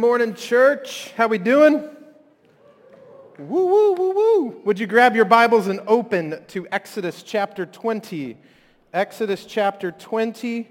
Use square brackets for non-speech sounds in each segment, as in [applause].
Morning, church. How we doing? Woo, woo, woo, woo. Would you grab your Bibles and open to Exodus chapter 20? Exodus chapter 20.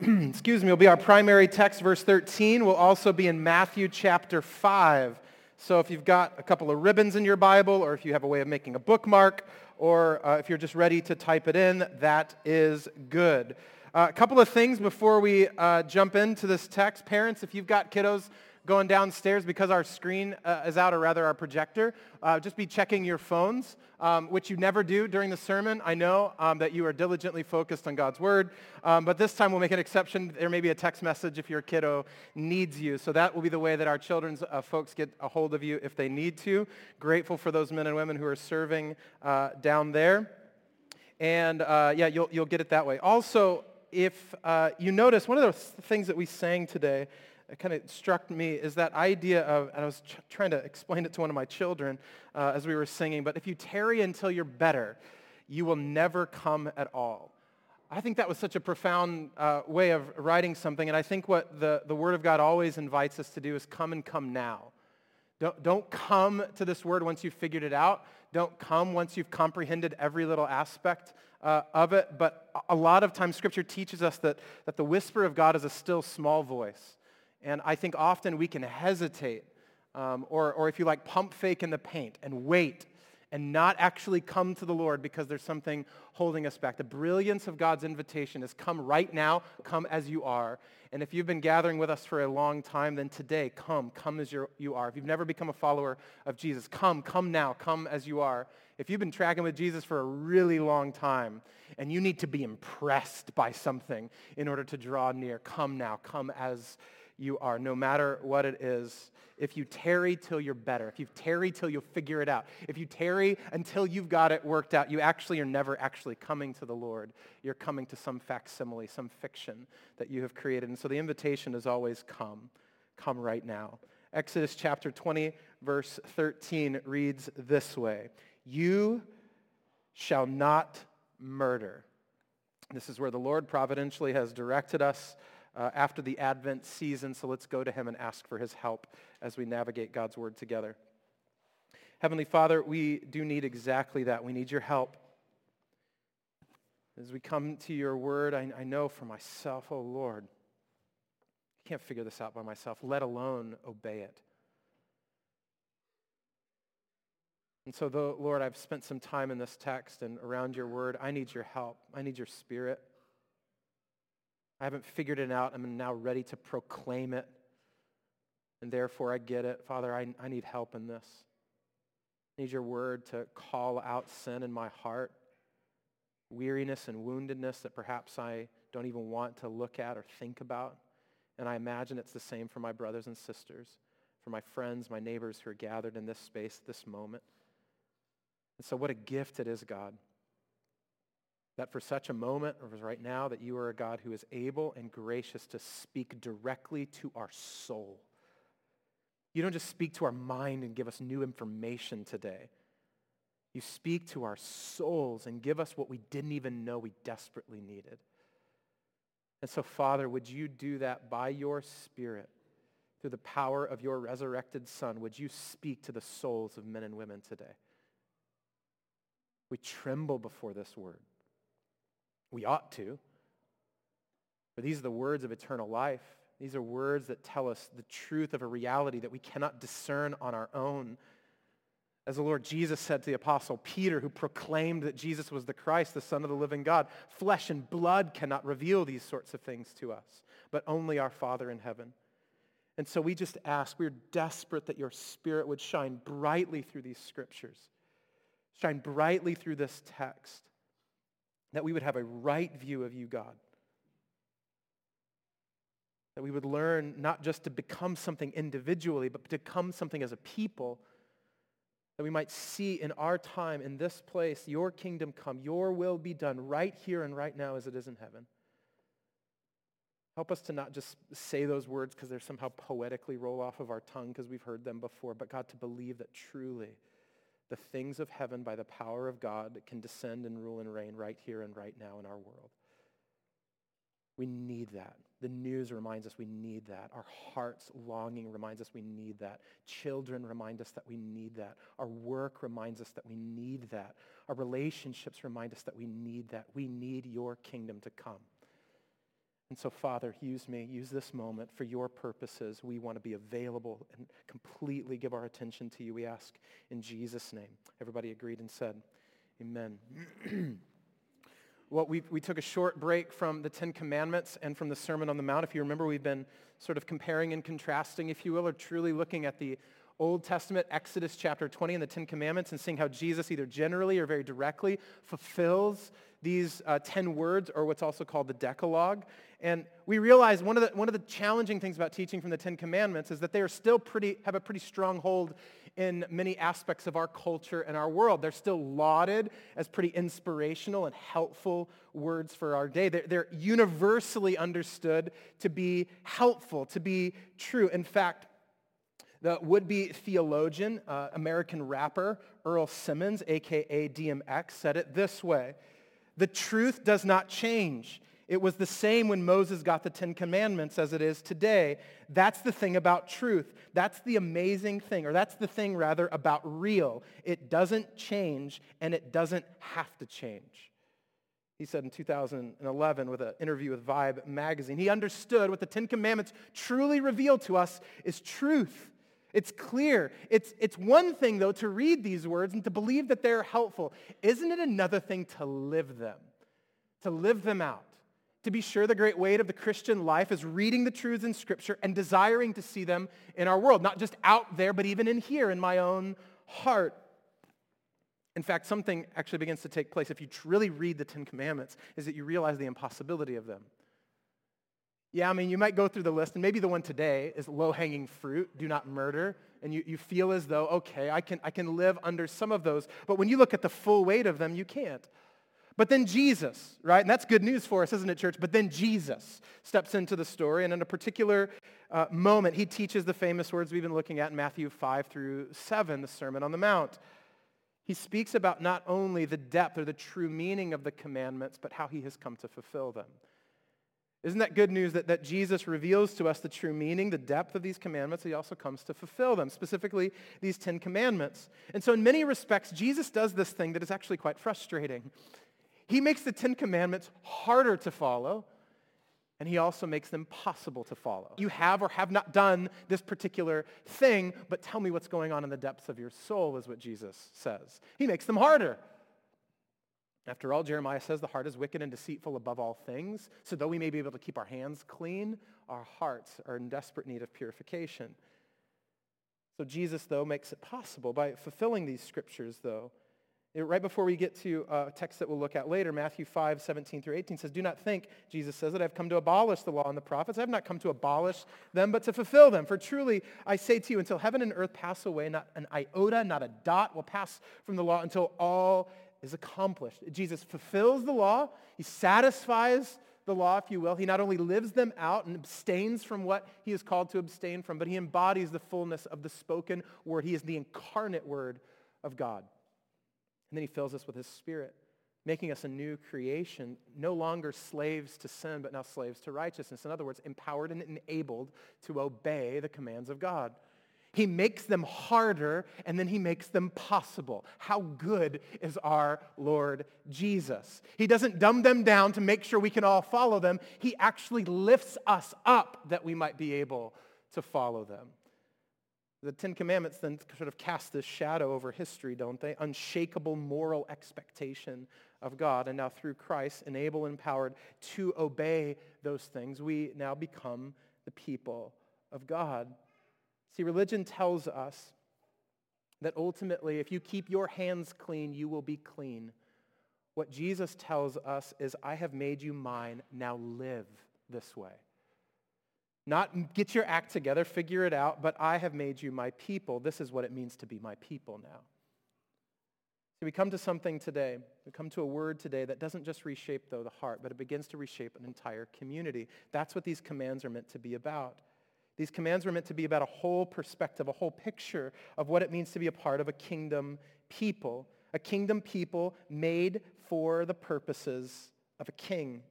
[clears throat] Excuse me, will be our primary text, verse 13. Will also be in Matthew chapter 5. So if you've got a couple of ribbons in your Bible, or if you have a way of making a bookmark, or uh, if you're just ready to type it in, that is good. Uh, a couple of things before we uh, jump into this text. Parents, if you've got kiddos going downstairs because our screen uh, is out, or rather our projector, uh, just be checking your phones, um, which you never do during the sermon. I know um, that you are diligently focused on God's word, um, but this time we'll make an exception. There may be a text message if your kiddo needs you. So that will be the way that our children's uh, folks get a hold of you if they need to. Grateful for those men and women who are serving uh, down there. And yeah, you'll, you'll get it that way. Also, if uh, you notice, one of the things that we sang today it kind of struck me is that idea of, and I was ch- trying to explain it to one of my children uh, as we were singing, but if you tarry until you're better, you will never come at all. I think that was such a profound uh, way of writing something, and I think what the, the Word of God always invites us to do is come and come now. Don't, don't come to this Word once you've figured it out. Don't come once you've comprehended every little aspect uh, of it, but a lot of times Scripture teaches us that, that the whisper of God is a still small voice. And I think often we can hesitate, um, or, or if you like, pump fake in the paint and wait and not actually come to the Lord because there's something holding us back. The brilliance of God's invitation is come right now, come as you are. And if you've been gathering with us for a long time, then today, come, come as you are. If you've never become a follower of Jesus, come, come now, come as you are. If you've been tracking with Jesus for a really long time and you need to be impressed by something in order to draw near, come now, come as you are, no matter what it is. If you tarry till you're better, if you tarry till you'll figure it out, if you tarry until you've got it worked out, you actually are never actually coming to the Lord. You're coming to some facsimile, some fiction that you have created. And so the invitation is always come. Come right now. Exodus chapter 20, verse 13 reads this way You shall not murder. This is where the Lord providentially has directed us uh, after the Advent season, so let's go to him and ask for his help as we navigate God's word together. Heavenly Father, we do need exactly that. We need your help. As we come to your word, I, I know for myself, oh Lord, I can't figure this out by myself, let alone obey it. And so, though, Lord, I've spent some time in this text and around your word, I need your help. I need your spirit. I haven't figured it out. I'm now ready to proclaim it. And therefore, I get it. Father, I, I need help in this. I need your word to call out sin in my heart, weariness and woundedness that perhaps I don't even want to look at or think about. And I imagine it's the same for my brothers and sisters, for my friends, my neighbors who are gathered in this space, this moment. And so, what a gift it is, God that for such a moment, or right now, that you are a God who is able and gracious to speak directly to our soul. You don't just speak to our mind and give us new information today. You speak to our souls and give us what we didn't even know we desperately needed. And so, Father, would you do that by your Spirit through the power of your resurrected Son? Would you speak to the souls of men and women today? We tremble before this word. We ought to. For these are the words of eternal life. These are words that tell us the truth of a reality that we cannot discern on our own. As the Lord Jesus said to the apostle Peter, who proclaimed that Jesus was the Christ, the Son of the living God, flesh and blood cannot reveal these sorts of things to us, but only our Father in heaven. And so we just ask, we're desperate that your Spirit would shine brightly through these scriptures, shine brightly through this text, that we would have a right view of you, God. That we would learn not just to become something individually, but to become something as a people. That we might see in our time, in this place, your kingdom come, your will be done right here and right now as it is in heaven. Help us to not just say those words because they're somehow poetically roll off of our tongue because we've heard them before, but God, to believe that truly the things of heaven by the power of God can descend and rule and reign right here and right now in our world. We need that. The news reminds us we need that. Our heart's longing reminds us we need that. Children remind us that we need that. Our work reminds us that we need that. Our relationships remind us that we need that. We need your kingdom to come. And so, Father, use me, use this moment for your purposes. We want to be available and completely give our attention to you, we ask in Jesus' name. Everybody agreed and said, Amen. [clears throat] well, we, we took a short break from the Ten Commandments and from the Sermon on the Mount. If you remember, we've been sort of comparing and contrasting, if you will, or truly looking at the Old Testament, Exodus chapter 20 and the Ten Commandments and seeing how Jesus either generally or very directly fulfills these uh, 10 words or what's also called the Decalogue. And we realize one of, the, one of the challenging things about teaching from the Ten Commandments is that they are still pretty, have a pretty strong hold in many aspects of our culture and our world. They're still lauded as pretty inspirational and helpful words for our day. They're, they're universally understood to be helpful, to be true. In fact, the would-be theologian, uh, American rapper Earl Simmons, aka DMX, said it this way. The truth does not change. It was the same when Moses got the Ten Commandments as it is today. That's the thing about truth. That's the amazing thing, or that's the thing, rather, about real. It doesn't change, and it doesn't have to change. He said in 2011 with an interview with Vibe magazine, he understood what the Ten Commandments truly reveal to us is truth. It's clear. It's, it's one thing, though, to read these words and to believe that they're helpful. Isn't it another thing to live them, to live them out? To be sure, the great weight of the Christian life is reading the truths in Scripture and desiring to see them in our world, not just out there, but even in here, in my own heart. In fact, something actually begins to take place if you really read the Ten Commandments, is that you realize the impossibility of them. Yeah, I mean, you might go through the list, and maybe the one today is low-hanging fruit, do not murder, and you, you feel as though, okay, I can, I can live under some of those. But when you look at the full weight of them, you can't. But then Jesus, right? And that's good news for us, isn't it, church? But then Jesus steps into the story, and in a particular uh, moment, he teaches the famous words we've been looking at in Matthew 5 through 7, the Sermon on the Mount. He speaks about not only the depth or the true meaning of the commandments, but how he has come to fulfill them. Isn't that good news that, that Jesus reveals to us the true meaning, the depth of these commandments? He also comes to fulfill them, specifically these Ten Commandments. And so, in many respects, Jesus does this thing that is actually quite frustrating. He makes the Ten Commandments harder to follow, and he also makes them possible to follow. You have or have not done this particular thing, but tell me what's going on in the depths of your soul, is what Jesus says. He makes them harder. After all, Jeremiah says the heart is wicked and deceitful above all things. So though we may be able to keep our hands clean, our hearts are in desperate need of purification. So Jesus, though, makes it possible by fulfilling these scriptures, though. Right before we get to a text that we'll look at later, Matthew 5, 17 through 18 says, Do not think, Jesus says, that I've come to abolish the law and the prophets. I have not come to abolish them, but to fulfill them. For truly, I say to you, until heaven and earth pass away, not an iota, not a dot will pass from the law until all is accomplished. Jesus fulfills the law. He satisfies the law, if you will. He not only lives them out and abstains from what he is called to abstain from, but he embodies the fullness of the spoken word. He is the incarnate word of God. And then he fills us with his spirit, making us a new creation, no longer slaves to sin, but now slaves to righteousness. In other words, empowered and enabled to obey the commands of God. He makes them harder and then he makes them possible. How good is our Lord Jesus? He doesn't dumb them down to make sure we can all follow them. He actually lifts us up that we might be able to follow them. The Ten Commandments then sort of cast this shadow over history, don't they? Unshakable moral expectation of God. And now through Christ, enabled and empowered to obey those things, we now become the people of God. See, religion tells us that ultimately, if you keep your hands clean, you will be clean. What Jesus tells us is, I have made you mine, now live this way. Not get your act together, figure it out, but I have made you my people. This is what it means to be my people now. So we come to something today, we come to a word today that doesn't just reshape, though, the heart, but it begins to reshape an entire community. That's what these commands are meant to be about. These commands were meant to be about a whole perspective, a whole picture of what it means to be a part of a kingdom people, a kingdom people made for the purposes of a king.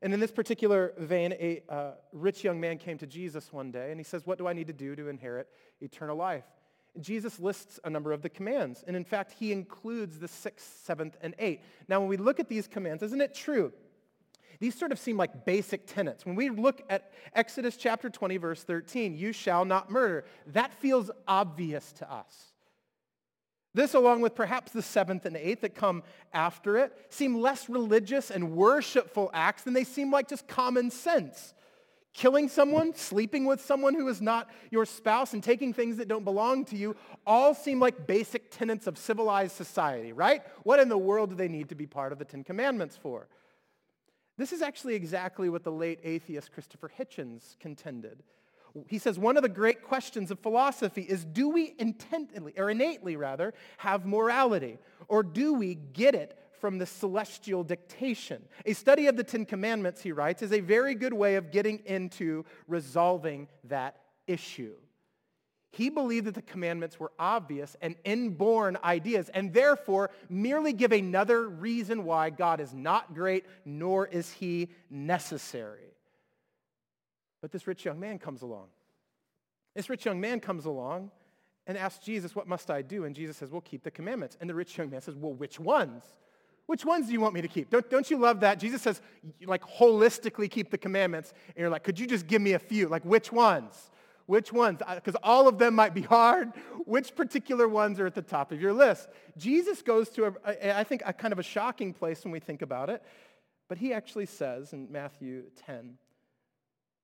And in this particular vein, a uh, rich young man came to Jesus one day and he says, What do I need to do to inherit eternal life? Jesus lists a number of the commands. And in fact, he includes the sixth, seventh, and eighth. Now, when we look at these commands, isn't it true? These sort of seem like basic tenets. When we look at Exodus chapter 20, verse 13, you shall not murder, that feels obvious to us. This, along with perhaps the seventh and eighth that come after it, seem less religious and worshipful acts than they seem like just common sense. Killing someone, sleeping with someone who is not your spouse, and taking things that don't belong to you all seem like basic tenets of civilized society, right? What in the world do they need to be part of the Ten Commandments for? This is actually exactly what the late atheist Christopher Hitchens contended he says one of the great questions of philosophy is do we intently, or innately rather, have morality? Or do we get it from the celestial dictation? A study of the Ten Commandments, he writes, is a very good way of getting into resolving that issue. He believed that the commandments were obvious and inborn ideas, and therefore merely give another reason why God is not great, nor is he necessary. But this rich young man comes along. This rich young man comes along and asks Jesus, What must I do? And Jesus says, Well, keep the commandments. And the rich young man says, Well, which ones? Which ones do you want me to keep? Don't, don't you love that? Jesus says, like, holistically keep the commandments. And you're like, could you just give me a few? Like, which ones? Which ones? Because all of them might be hard. Which particular ones are at the top of your list? Jesus goes to, a, I think, a kind of a shocking place when we think about it. But he actually says in Matthew 10,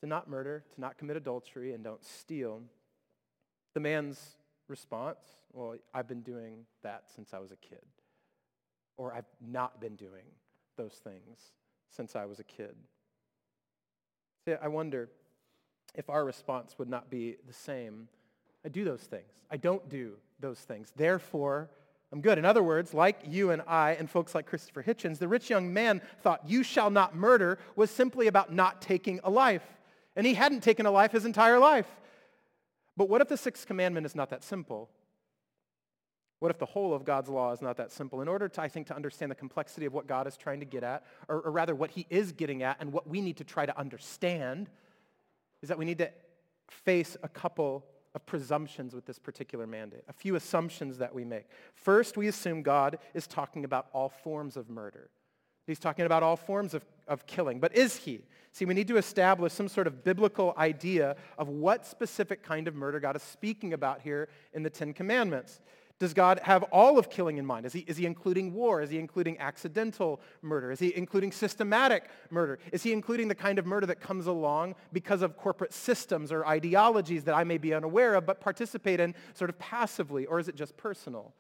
to not murder, to not commit adultery, and don't steal. The man's response, well, I've been doing that since I was a kid. Or I've not been doing those things since I was a kid. See, I wonder if our response would not be the same. I do those things. I don't do those things. Therefore, I'm good. In other words, like you and I and folks like Christopher Hitchens, the rich young man thought you shall not murder was simply about not taking a life. And he hadn't taken a life his entire life. But what if the sixth commandment is not that simple? What if the whole of God's law is not that simple? In order to, I think, to understand the complexity of what God is trying to get at, or, or rather what he is getting at and what we need to try to understand, is that we need to face a couple of presumptions with this particular mandate, a few assumptions that we make. First, we assume God is talking about all forms of murder. He's talking about all forms of, of killing. But is he? See, we need to establish some sort of biblical idea of what specific kind of murder God is speaking about here in the Ten Commandments. Does God have all of killing in mind? Is he, is he including war? Is he including accidental murder? Is he including systematic murder? Is he including the kind of murder that comes along because of corporate systems or ideologies that I may be unaware of but participate in sort of passively? Or is it just personal?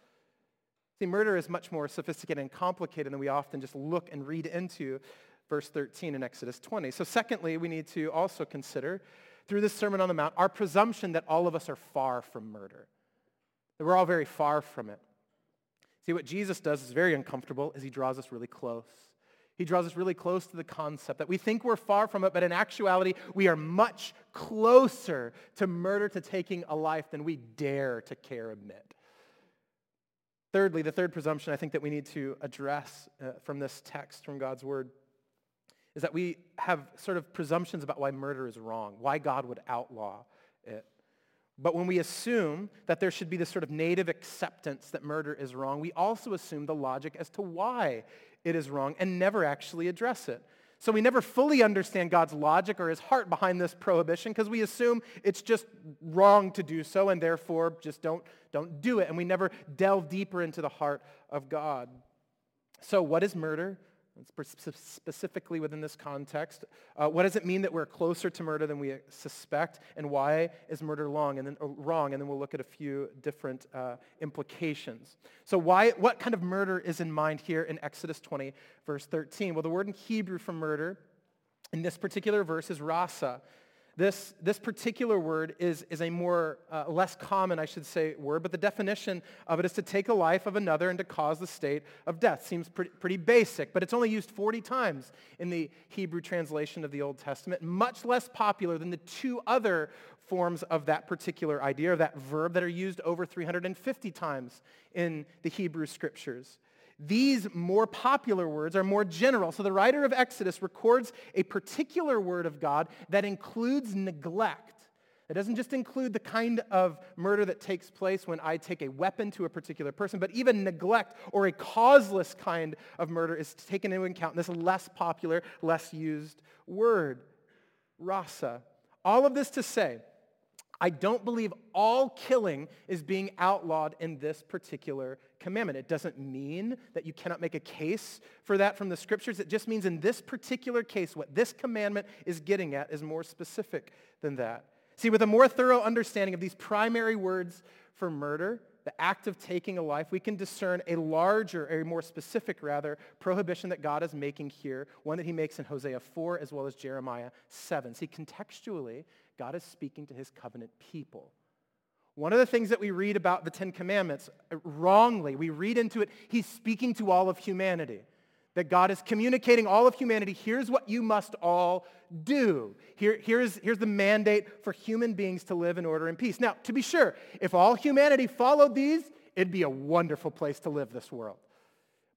See, murder is much more sophisticated and complicated than we often just look and read into verse 13 in Exodus 20. So, secondly, we need to also consider through this Sermon on the Mount our presumption that all of us are far from murder, that we're all very far from it. See, what Jesus does is very uncomfortable is he draws us really close. He draws us really close to the concept that we think we're far from it, but in actuality, we are much closer to murder, to taking a life than we dare to care admit. Thirdly, the third presumption I think that we need to address uh, from this text from God's word is that we have sort of presumptions about why murder is wrong, why God would outlaw it. But when we assume that there should be this sort of native acceptance that murder is wrong, we also assume the logic as to why it is wrong and never actually address it. So we never fully understand God's logic or his heart behind this prohibition because we assume it's just wrong to do so and therefore just don't, don't do it. And we never delve deeper into the heart of God. So what is murder? Specifically within this context. Uh, what does it mean that we're closer to murder than we suspect, and why is murder long and then, uh, wrong? And then we'll look at a few different uh, implications. So, why, what kind of murder is in mind here in Exodus 20, verse 13? Well, the word in Hebrew for murder in this particular verse is rasa. This, this particular word is, is a more, uh, less common, I should say, word, but the definition of it is to take a life of another and to cause the state of death. Seems pretty, pretty basic, but it's only used 40 times in the Hebrew translation of the Old Testament, much less popular than the two other forms of that particular idea, of that verb, that are used over 350 times in the Hebrew scriptures. These more popular words are more general. So the writer of Exodus records a particular word of God that includes neglect. It doesn't just include the kind of murder that takes place when I take a weapon to a particular person, but even neglect or a causeless kind of murder is taken into account in this less popular, less used word, rasa. All of this to say, I don't believe all killing is being outlawed in this particular commandment. It doesn't mean that you cannot make a case for that from the scriptures. It just means in this particular case, what this commandment is getting at is more specific than that. See, with a more thorough understanding of these primary words for murder, the act of taking a life, we can discern a larger, a more specific rather, prohibition that God is making here, one that he makes in Hosea 4 as well as Jeremiah 7. See, contextually, God is speaking to his covenant people. One of the things that we read about the Ten Commandments uh, wrongly, we read into it, he's speaking to all of humanity. That God is communicating all of humanity, here's what you must all do. Here, here's, here's the mandate for human beings to live in order and peace. Now, to be sure, if all humanity followed these, it'd be a wonderful place to live this world.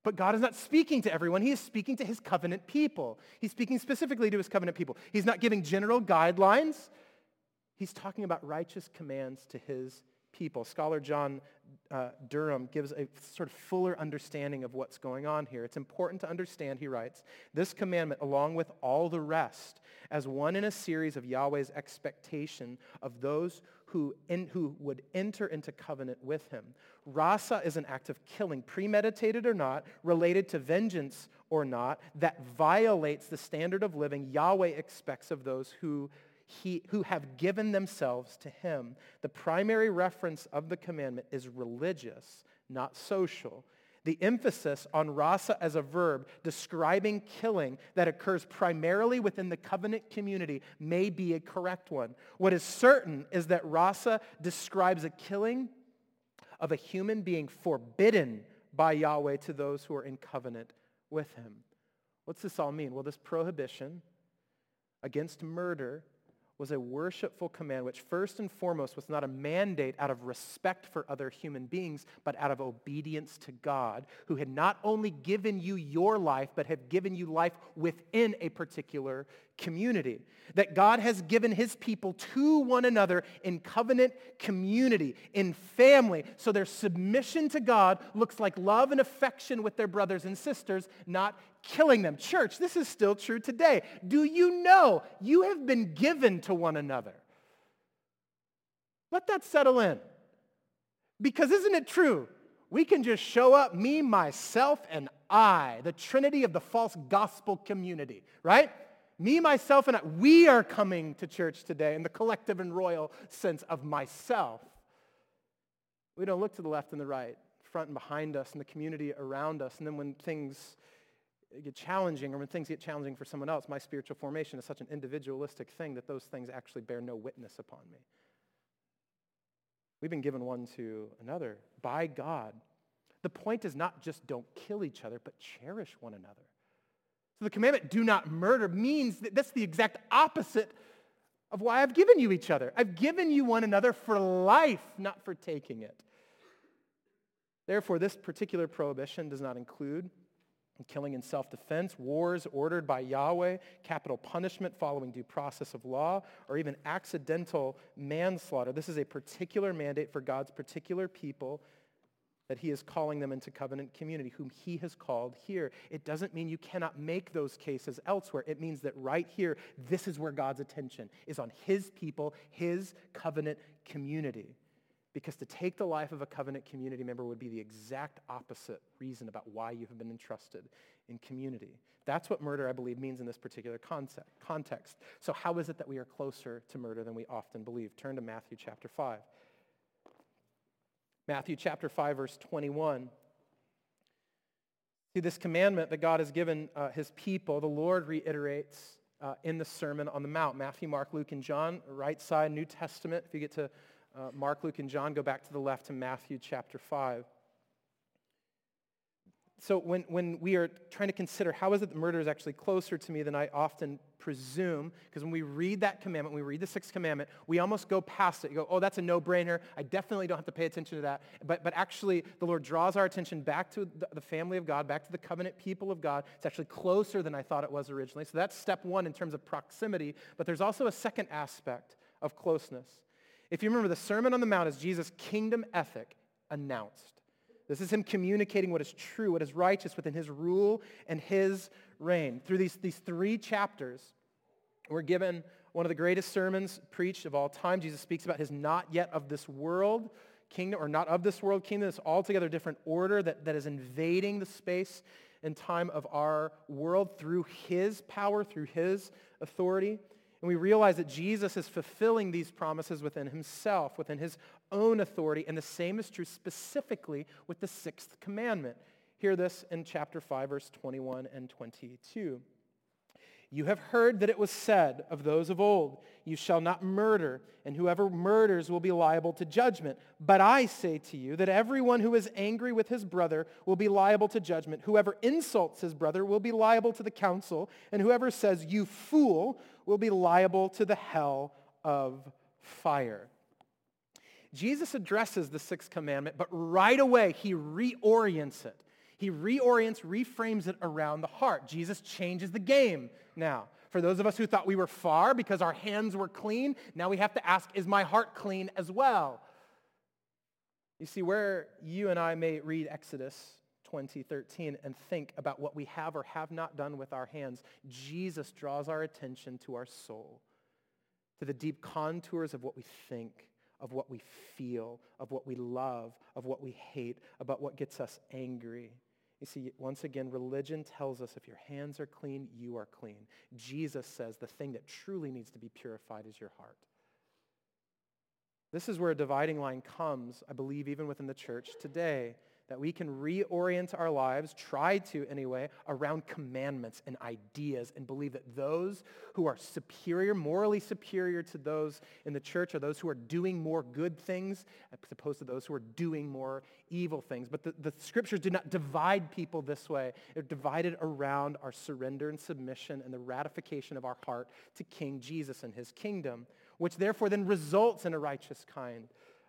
But God is not speaking to everyone. He is speaking to his covenant people. He's speaking specifically to his covenant people. He's not giving general guidelines. He's talking about righteous commands to his people. Scholar John uh, Durham gives a sort of fuller understanding of what's going on here. It's important to understand, he writes, this commandment, along with all the rest, as one in a series of Yahweh's expectation of those who, in, who would enter into covenant with him. Rasa is an act of killing, premeditated or not, related to vengeance or not, that violates the standard of living Yahweh expects of those who he, who have given themselves to him. The primary reference of the commandment is religious, not social. The emphasis on rasa as a verb describing killing that occurs primarily within the covenant community may be a correct one. What is certain is that rasa describes a killing of a human being forbidden by Yahweh to those who are in covenant with him. What's this all mean? Well, this prohibition against murder was a worshipful command, which first and foremost was not a mandate out of respect for other human beings, but out of obedience to God, who had not only given you your life, but had given you life within a particular community. That God has given his people to one another in covenant community, in family. So their submission to God looks like love and affection with their brothers and sisters, not killing them. Church, this is still true today. Do you know you have been given to one another? Let that settle in. Because isn't it true? We can just show up, me, myself, and I, the trinity of the false gospel community, right? Me, myself, and I, we are coming to church today in the collective and royal sense of myself. We don't look to the left and the right, front and behind us, and the community around us. And then when things get challenging or when things get challenging for someone else, my spiritual formation is such an individualistic thing that those things actually bear no witness upon me. We've been given one to another by God. The point is not just don't kill each other, but cherish one another. So the commandment, do not murder, means that that's the exact opposite of why I've given you each other. I've given you one another for life, not for taking it. Therefore, this particular prohibition does not include killing in self-defense, wars ordered by Yahweh, capital punishment following due process of law, or even accidental manslaughter. This is a particular mandate for God's particular people that he is calling them into covenant community, whom he has called here. It doesn't mean you cannot make those cases elsewhere. It means that right here, this is where God's attention is on his people, his covenant community. Because to take the life of a covenant community member would be the exact opposite reason about why you have been entrusted in community. That's what murder, I believe, means in this particular concept, context. So how is it that we are closer to murder than we often believe? Turn to Matthew chapter 5. Matthew chapter 5, verse 21. See, this commandment that God has given uh, his people, the Lord reiterates uh, in the Sermon on the Mount. Matthew, Mark, Luke, and John, right side, New Testament. If you get to uh, Mark, Luke, and John, go back to the left to Matthew chapter 5. so when, when we are trying to consider how is it that murder is actually closer to me than I often presume, because when we read that commandment, when we read the sixth commandment, we almost go past it. You go, oh, that's a no-brainer. I definitely don't have to pay attention to that. But, but actually, the Lord draws our attention back to the, the family of God, back to the covenant people of God. It's actually closer than I thought it was originally. So that's step one in terms of proximity. But there's also a second aspect of closeness. If you remember, the Sermon on the Mount is Jesus' kingdom ethic announced. This is him communicating what is true, what is righteous within his rule and his reign. Through these, these three chapters, we're given one of the greatest sermons preached of all time. Jesus speaks about his not yet of this world kingdom, or not of this world kingdom, this altogether different order that, that is invading the space and time of our world through his power, through his authority. And we realize that Jesus is fulfilling these promises within himself, within his own authority. And the same is true specifically with the sixth commandment. Hear this in chapter 5, verse 21 and 22. You have heard that it was said of those of old, You shall not murder, and whoever murders will be liable to judgment. But I say to you that everyone who is angry with his brother will be liable to judgment. Whoever insults his brother will be liable to the council, and whoever says, You fool, will be liable to the hell of fire. Jesus addresses the sixth commandment, but right away he reorients it. He reorients, reframes it around the heart. Jesus changes the game now. For those of us who thought we were far because our hands were clean, now we have to ask, is my heart clean as well? You see, where you and I may read Exodus 2013 and think about what we have or have not done with our hands, Jesus draws our attention to our soul, to the deep contours of what we think, of what we feel, of what we love, of what we hate, about what gets us angry. You see, once again, religion tells us if your hands are clean, you are clean. Jesus says the thing that truly needs to be purified is your heart. This is where a dividing line comes, I believe, even within the church today that we can reorient our lives, try to anyway, around commandments and ideas and believe that those who are superior, morally superior to those in the church are those who are doing more good things as opposed to those who are doing more evil things. But the, the scriptures do not divide people this way. They're divided around our surrender and submission and the ratification of our heart to King Jesus and his kingdom, which therefore then results in a righteous kind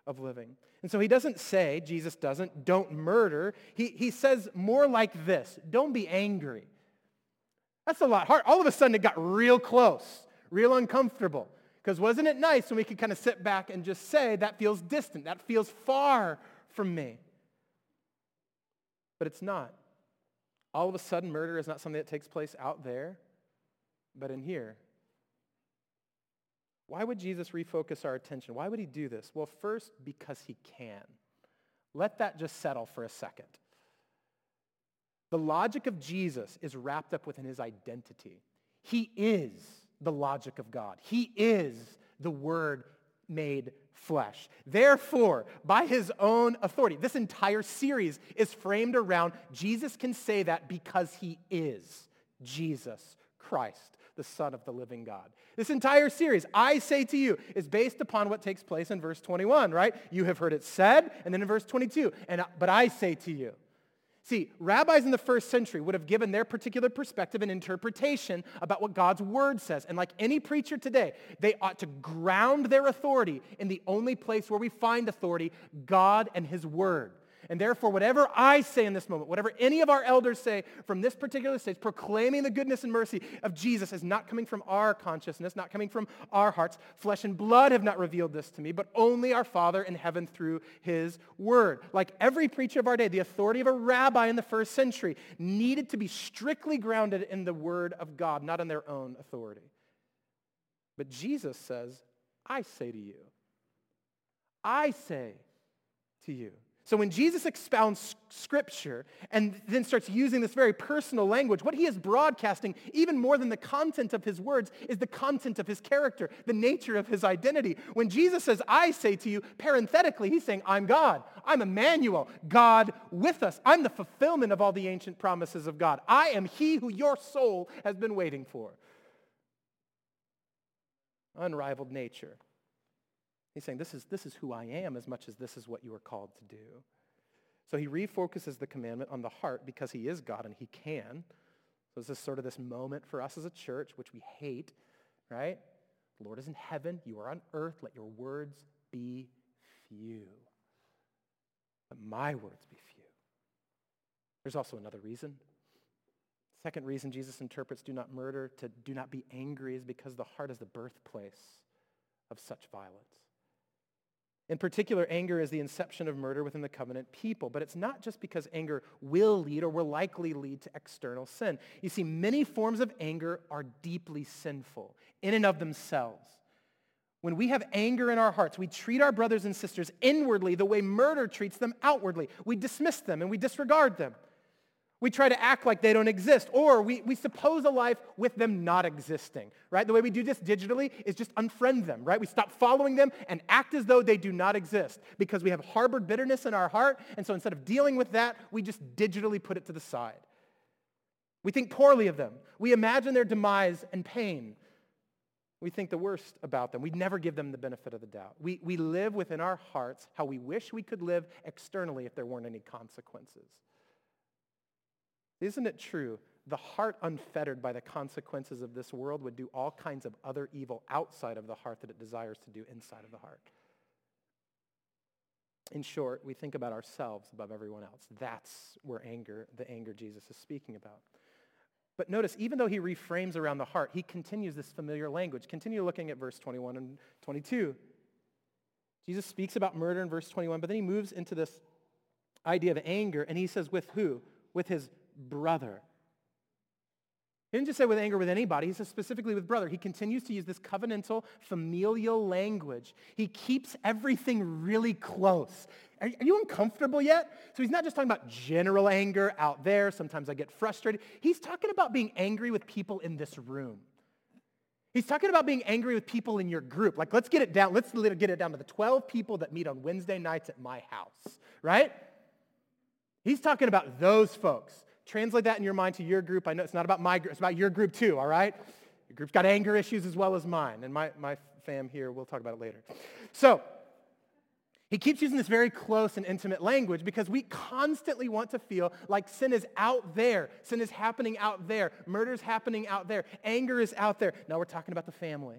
of living. And so he doesn't say, Jesus doesn't, don't murder. He, he says more like this don't be angry. That's a lot hard. All of a sudden it got real close, real uncomfortable. Because wasn't it nice when we could kind of sit back and just say, that feels distant, that feels far from me? But it's not. All of a sudden, murder is not something that takes place out there, but in here. Why would Jesus refocus our attention? Why would he do this? Well, first, because he can. Let that just settle for a second. The logic of Jesus is wrapped up within his identity. He is the logic of God. He is the Word made flesh. Therefore, by his own authority, this entire series is framed around Jesus can say that because he is Jesus Christ the Son of the living God. This entire series, I say to you, is based upon what takes place in verse 21, right? You have heard it said, and then in verse 22, and but I say to you. See, rabbis in the first century would have given their particular perspective and interpretation about what God's word says. And like any preacher today, they ought to ground their authority in the only place where we find authority, God and his word. And therefore, whatever I say in this moment, whatever any of our elders say from this particular stage, proclaiming the goodness and mercy of Jesus is not coming from our consciousness, not coming from our hearts. Flesh and blood have not revealed this to me, but only our Father in heaven through his word. Like every preacher of our day, the authority of a rabbi in the first century needed to be strictly grounded in the word of God, not in their own authority. But Jesus says, I say to you, I say to you. So when Jesus expounds scripture and then starts using this very personal language, what he is broadcasting, even more than the content of his words, is the content of his character, the nature of his identity. When Jesus says, I say to you, parenthetically, he's saying, I'm God. I'm Emmanuel, God with us. I'm the fulfillment of all the ancient promises of God. I am he who your soul has been waiting for. Unrivaled nature. He's saying, this is, this is who I am as much as this is what you are called to do. So he refocuses the commandment on the heart because he is God and he can. So this is sort of this moment for us as a church, which we hate, right? The Lord is in heaven. You are on earth. Let your words be few. Let my words be few. There's also another reason. Second reason Jesus interprets do not murder to do not be angry is because the heart is the birthplace of such violence. In particular, anger is the inception of murder within the covenant people. But it's not just because anger will lead or will likely lead to external sin. You see, many forms of anger are deeply sinful in and of themselves. When we have anger in our hearts, we treat our brothers and sisters inwardly the way murder treats them outwardly. We dismiss them and we disregard them. We try to act like they don't exist, or we, we suppose a life with them not existing, right? The way we do this digitally is just unfriend them, right? We stop following them and act as though they do not exist because we have harbored bitterness in our heart, and so instead of dealing with that, we just digitally put it to the side. We think poorly of them. We imagine their demise and pain. We think the worst about them. We never give them the benefit of the doubt. We, we live within our hearts how we wish we could live externally if there weren't any consequences. Isn't it true? The heart unfettered by the consequences of this world would do all kinds of other evil outside of the heart that it desires to do inside of the heart. In short, we think about ourselves above everyone else. That's where anger, the anger Jesus is speaking about. But notice, even though he reframes around the heart, he continues this familiar language. Continue looking at verse 21 and 22. Jesus speaks about murder in verse 21, but then he moves into this idea of anger, and he says, with who? With his brother. He didn't just say with anger with anybody, he says specifically with brother. He continues to use this covenantal, familial language. He keeps everything really close. Are, are, you uncomfortable yet? So he's not just talking about general anger out there. Sometimes I get frustrated. He's talking about being angry with people in this room. He's talking about being angry with people in your group. Like, let's get it down. Let's get it down to the 12 people that meet on Wednesday nights at my house, right? He's talking about those folks. Translate that in your mind to your group. I know it's not about my group, it's about your group too, all right? Your group's got anger issues as well as mine, and my, my fam here, we'll talk about it later. So, he keeps using this very close and intimate language because we constantly want to feel like sin is out there. Sin is happening out there. Murder is happening out there. Anger is out there. Now we're talking about the family.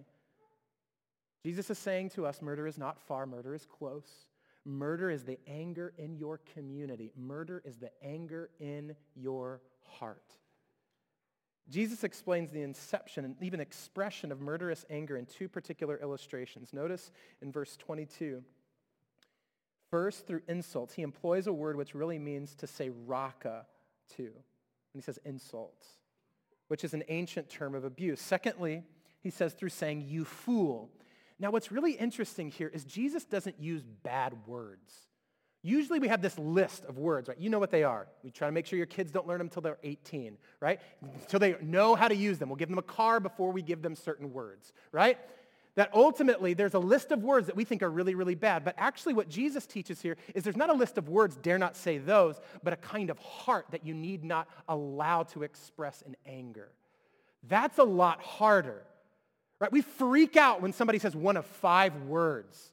Jesus is saying to us, murder is not far, murder is close. Murder is the anger in your community. Murder is the anger in your heart. Jesus explains the inception and even expression of murderous anger in two particular illustrations. Notice in verse 22. First, through insults, he employs a word which really means to say raka to. And he says insults, which is an ancient term of abuse. Secondly, he says through saying you fool. Now, what's really interesting here is Jesus doesn't use bad words. Usually we have this list of words, right? You know what they are. We try to make sure your kids don't learn them until they're 18, right? Until they know how to use them. We'll give them a car before we give them certain words, right? That ultimately there's a list of words that we think are really, really bad. But actually what Jesus teaches here is there's not a list of words, dare not say those, but a kind of heart that you need not allow to express in anger. That's a lot harder Right? We freak out when somebody says one of five words,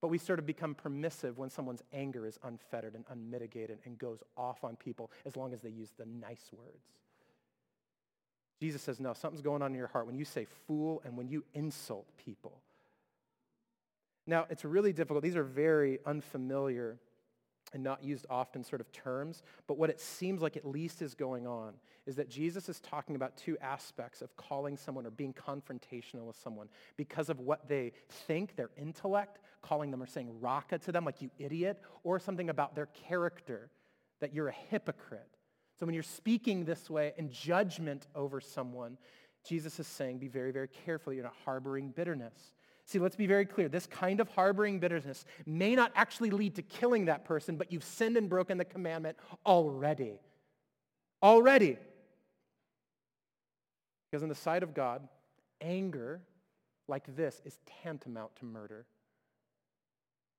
but we sort of become permissive when someone's anger is unfettered and unmitigated and goes off on people as long as they use the nice words. Jesus says, no, something's going on in your heart when you say fool and when you insult people. Now, it's really difficult. These are very unfamiliar and not used often sort of terms, but what it seems like at least is going on is that Jesus is talking about two aspects of calling someone or being confrontational with someone because of what they think, their intellect, calling them or saying raka to them like you idiot, or something about their character, that you're a hypocrite. So when you're speaking this way in judgment over someone, Jesus is saying be very, very careful. You're not harboring bitterness. See, let's be very clear. This kind of harboring bitterness may not actually lead to killing that person, but you've sinned and broken the commandment already. Already. Because in the sight of God, anger like this is tantamount to murder.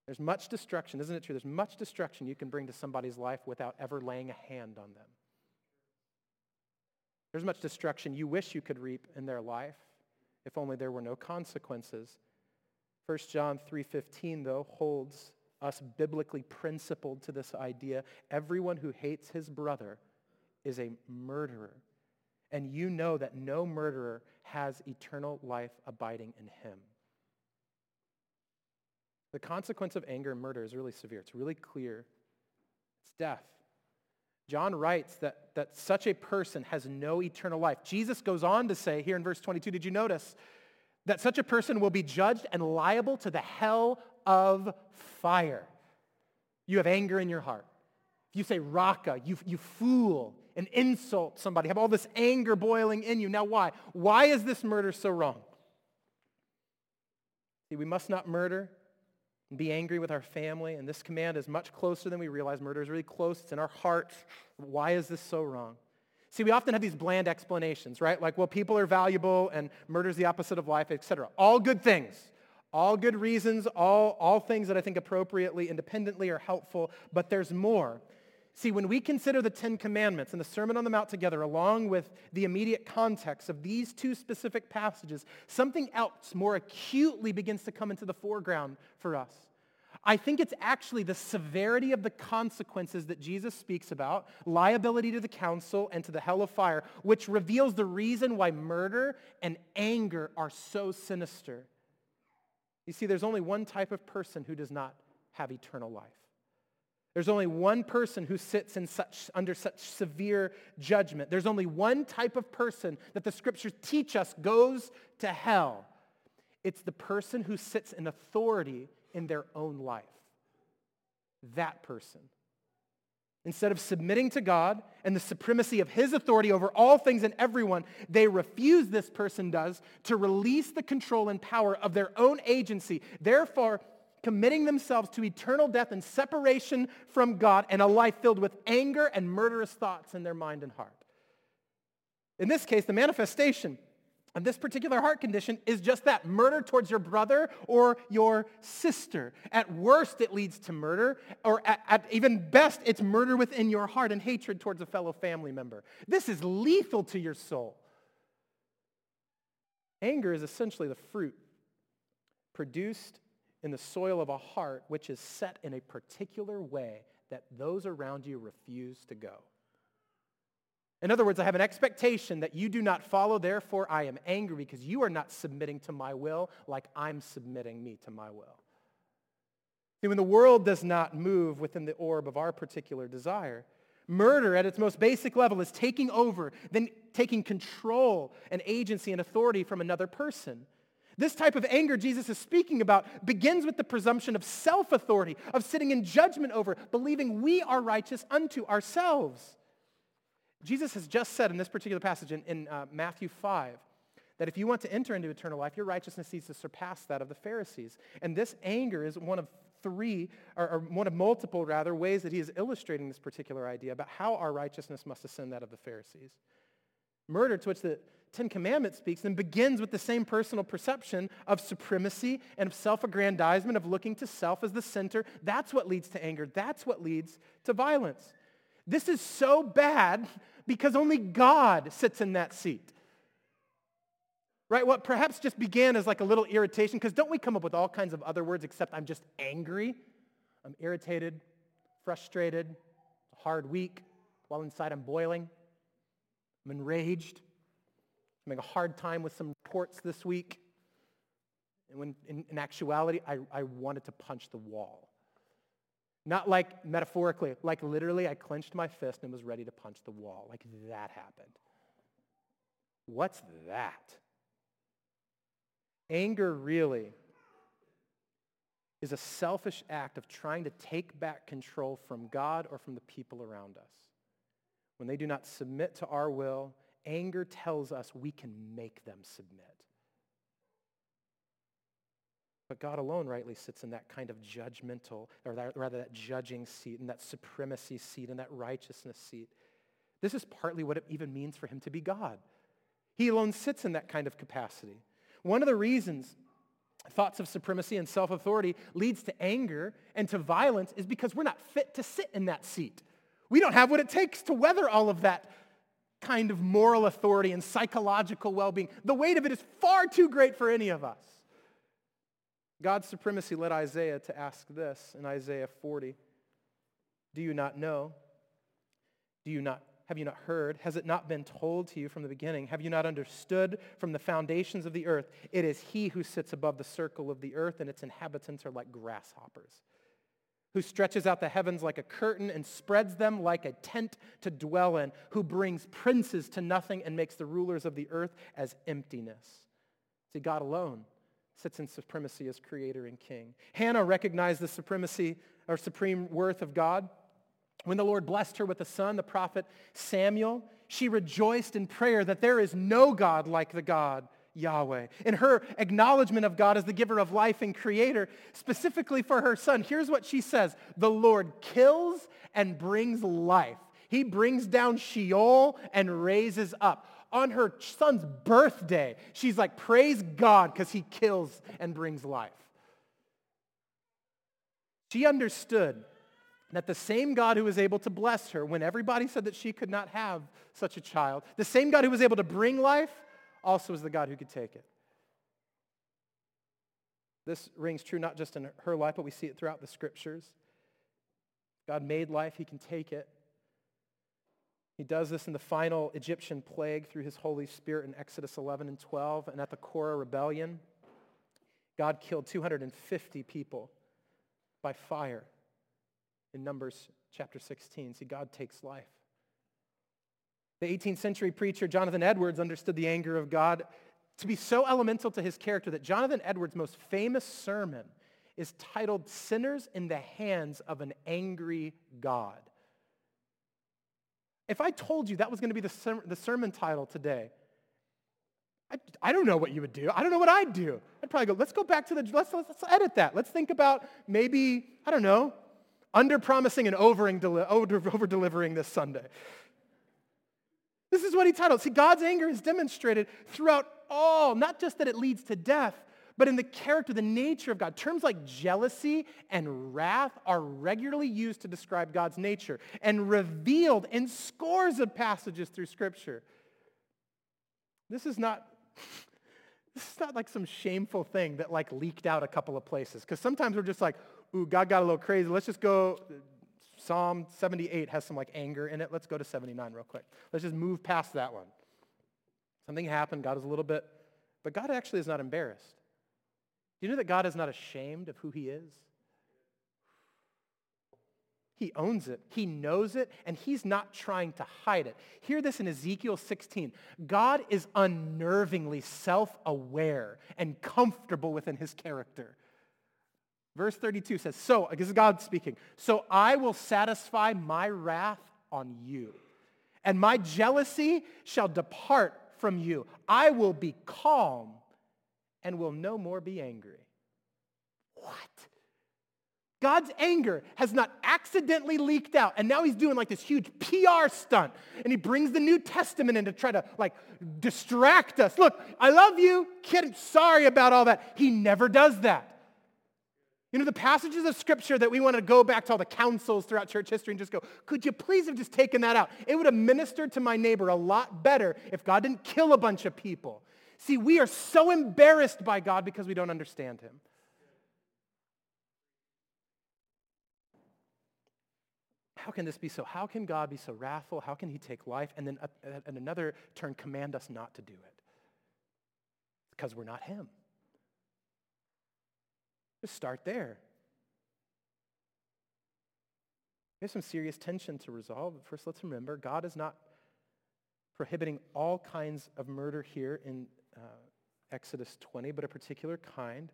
There's much destruction, isn't it true? There's much destruction you can bring to somebody's life without ever laying a hand on them. There's much destruction you wish you could reap in their life if only there were no consequences. 1 John 3:15 though holds us biblically principled to this idea. Everyone who hates his brother is a murderer. And you know that no murderer has eternal life abiding in him. The consequence of anger and murder is really severe. It's really clear. It's death. John writes that, that such a person has no eternal life. Jesus goes on to say here in verse 22, did you notice that such a person will be judged and liable to the hell of fire? You have anger in your heart. You say raka, you, you fool and insult somebody, have all this anger boiling in you. Now, why? Why is this murder so wrong? See, we must not murder and be angry with our family. And this command is much closer than we realize. Murder is really close. It's in our hearts. Why is this so wrong? See, we often have these bland explanations, right? Like, well, people are valuable and murder is the opposite of life, etc. All good things. All good reasons, all, all things that I think appropriately, independently are helpful, but there's more. See, when we consider the Ten Commandments and the Sermon on the Mount together, along with the immediate context of these two specific passages, something else more acutely begins to come into the foreground for us. I think it's actually the severity of the consequences that Jesus speaks about, liability to the council and to the hell of fire, which reveals the reason why murder and anger are so sinister. You see, there's only one type of person who does not have eternal life. There's only one person who sits in such, under such severe judgment. There's only one type of person that the scriptures teach us goes to hell. It's the person who sits in authority in their own life. That person. Instead of submitting to God and the supremacy of his authority over all things and everyone, they refuse, this person does, to release the control and power of their own agency. Therefore, committing themselves to eternal death and separation from God and a life filled with anger and murderous thoughts in their mind and heart. In this case, the manifestation of this particular heart condition is just that murder towards your brother or your sister. At worst, it leads to murder, or at, at, even best, it's murder within your heart and hatred towards a fellow family member. This is lethal to your soul. Anger is essentially the fruit produced in the soil of a heart which is set in a particular way that those around you refuse to go. In other words, I have an expectation that you do not follow, therefore I am angry because you are not submitting to my will like I'm submitting me to my will. See, when the world does not move within the orb of our particular desire, murder at its most basic level is taking over, then taking control and agency and authority from another person. This type of anger Jesus is speaking about begins with the presumption of self authority, of sitting in judgment over, believing we are righteous unto ourselves. Jesus has just said in this particular passage in, in uh, Matthew 5 that if you want to enter into eternal life, your righteousness needs to surpass that of the Pharisees. And this anger is one of three, or, or one of multiple, rather, ways that he is illustrating this particular idea about how our righteousness must ascend that of the Pharisees. Murder, to which the Ten Commandments speaks then begins with the same personal perception of supremacy and of self-aggrandizement, of looking to self as the center. That's what leads to anger. That's what leads to violence. This is so bad because only God sits in that seat. Right? What perhaps just began as like a little irritation, because don't we come up with all kinds of other words except I'm just angry? I'm irritated, frustrated, a hard week, while inside I'm boiling. I'm enraged. I'm having a hard time with some reports this week. And when in, in actuality, I, I wanted to punch the wall. Not like metaphorically, like literally, I clenched my fist and was ready to punch the wall. Like that happened. What's that? Anger really is a selfish act of trying to take back control from God or from the people around us. When they do not submit to our will anger tells us we can make them submit. But God alone rightly sits in that kind of judgmental, or that, rather that judging seat, and that supremacy seat, and that righteousness seat. This is partly what it even means for him to be God. He alone sits in that kind of capacity. One of the reasons thoughts of supremacy and self-authority leads to anger and to violence is because we're not fit to sit in that seat. We don't have what it takes to weather all of that kind of moral authority and psychological well being. The weight of it is far too great for any of us. God's supremacy led Isaiah to ask this in Isaiah 40. Do you not know? Do you not have you not heard? Has it not been told to you from the beginning? Have you not understood from the foundations of the earth? It is he who sits above the circle of the earth, and its inhabitants are like grasshoppers, who stretches out the heavens like a curtain and spreads them like a tent to dwell in, who brings princes to nothing and makes the rulers of the earth as emptiness. See, God alone sits in supremacy as creator and king. Hannah recognized the supremacy or supreme worth of God when the Lord blessed her with a son, the prophet Samuel, she rejoiced in prayer that there is no God like the God Yahweh. In her acknowledgement of God as the giver of life and creator, specifically for her son, here's what she says The Lord kills and brings life. He brings down Sheol and raises up. On her son's birthday, she's like, Praise God because he kills and brings life. She understood that the same God who was able to bless her when everybody said that she could not have such a child, the same God who was able to bring life, also is the God who could take it. This rings true not just in her life, but we see it throughout the scriptures. God made life, he can take it. He does this in the final Egyptian plague through his Holy Spirit in Exodus 11 and 12. And at the Korah rebellion, God killed 250 people by fire in Numbers chapter 16. See, God takes life. The 18th century preacher Jonathan Edwards understood the anger of God to be so elemental to his character that Jonathan Edwards' most famous sermon is titled Sinners in the Hands of an Angry God. If I told you that was going to be the, ser- the sermon title today, I, I don't know what you would do. I don't know what I'd do. I'd probably go, let's go back to the, let's, let's, let's edit that. Let's think about maybe, I don't know, under promising and over delivering this Sunday. This is what he titled. See, God's anger is demonstrated throughout all, not just that it leads to death, but in the character, the nature of God. Terms like jealousy and wrath are regularly used to describe God's nature and revealed in scores of passages through Scripture. This is not. [laughs] This is not like some shameful thing that like leaked out a couple of places. Because sometimes we're just like, ooh, God got a little crazy. Let's just go. Psalm 78 has some like anger in it. Let's go to 79 real quick. Let's just move past that one. Something happened. God is a little bit, but God actually is not embarrassed. Do you know that God is not ashamed of who he is? He owns it. He knows it, and he's not trying to hide it. Hear this in Ezekiel 16. God is unnervingly self-aware and comfortable within his character. Verse 32 says, So, this is God speaking, so I will satisfy my wrath on you, and my jealousy shall depart from you. I will be calm and will no more be angry. What? God's anger has not accidentally leaked out. And now he's doing like this huge PR stunt. And he brings the New Testament in to try to like distract us. Look, I love you. Kid, sorry about all that. He never does that. You know, the passages of scripture that we want to go back to all the councils throughout church history and just go, could you please have just taken that out? It would have ministered to my neighbor a lot better if God didn't kill a bunch of people. See, we are so embarrassed by God because we don't understand him. How can this be so? How can God be so wrathful? How can he take life and then, uh, in another turn, command us not to do it? Because we're not him. Just start there. There's some serious tension to resolve. First, let's remember God is not prohibiting all kinds of murder here in uh, Exodus 20, but a particular kind.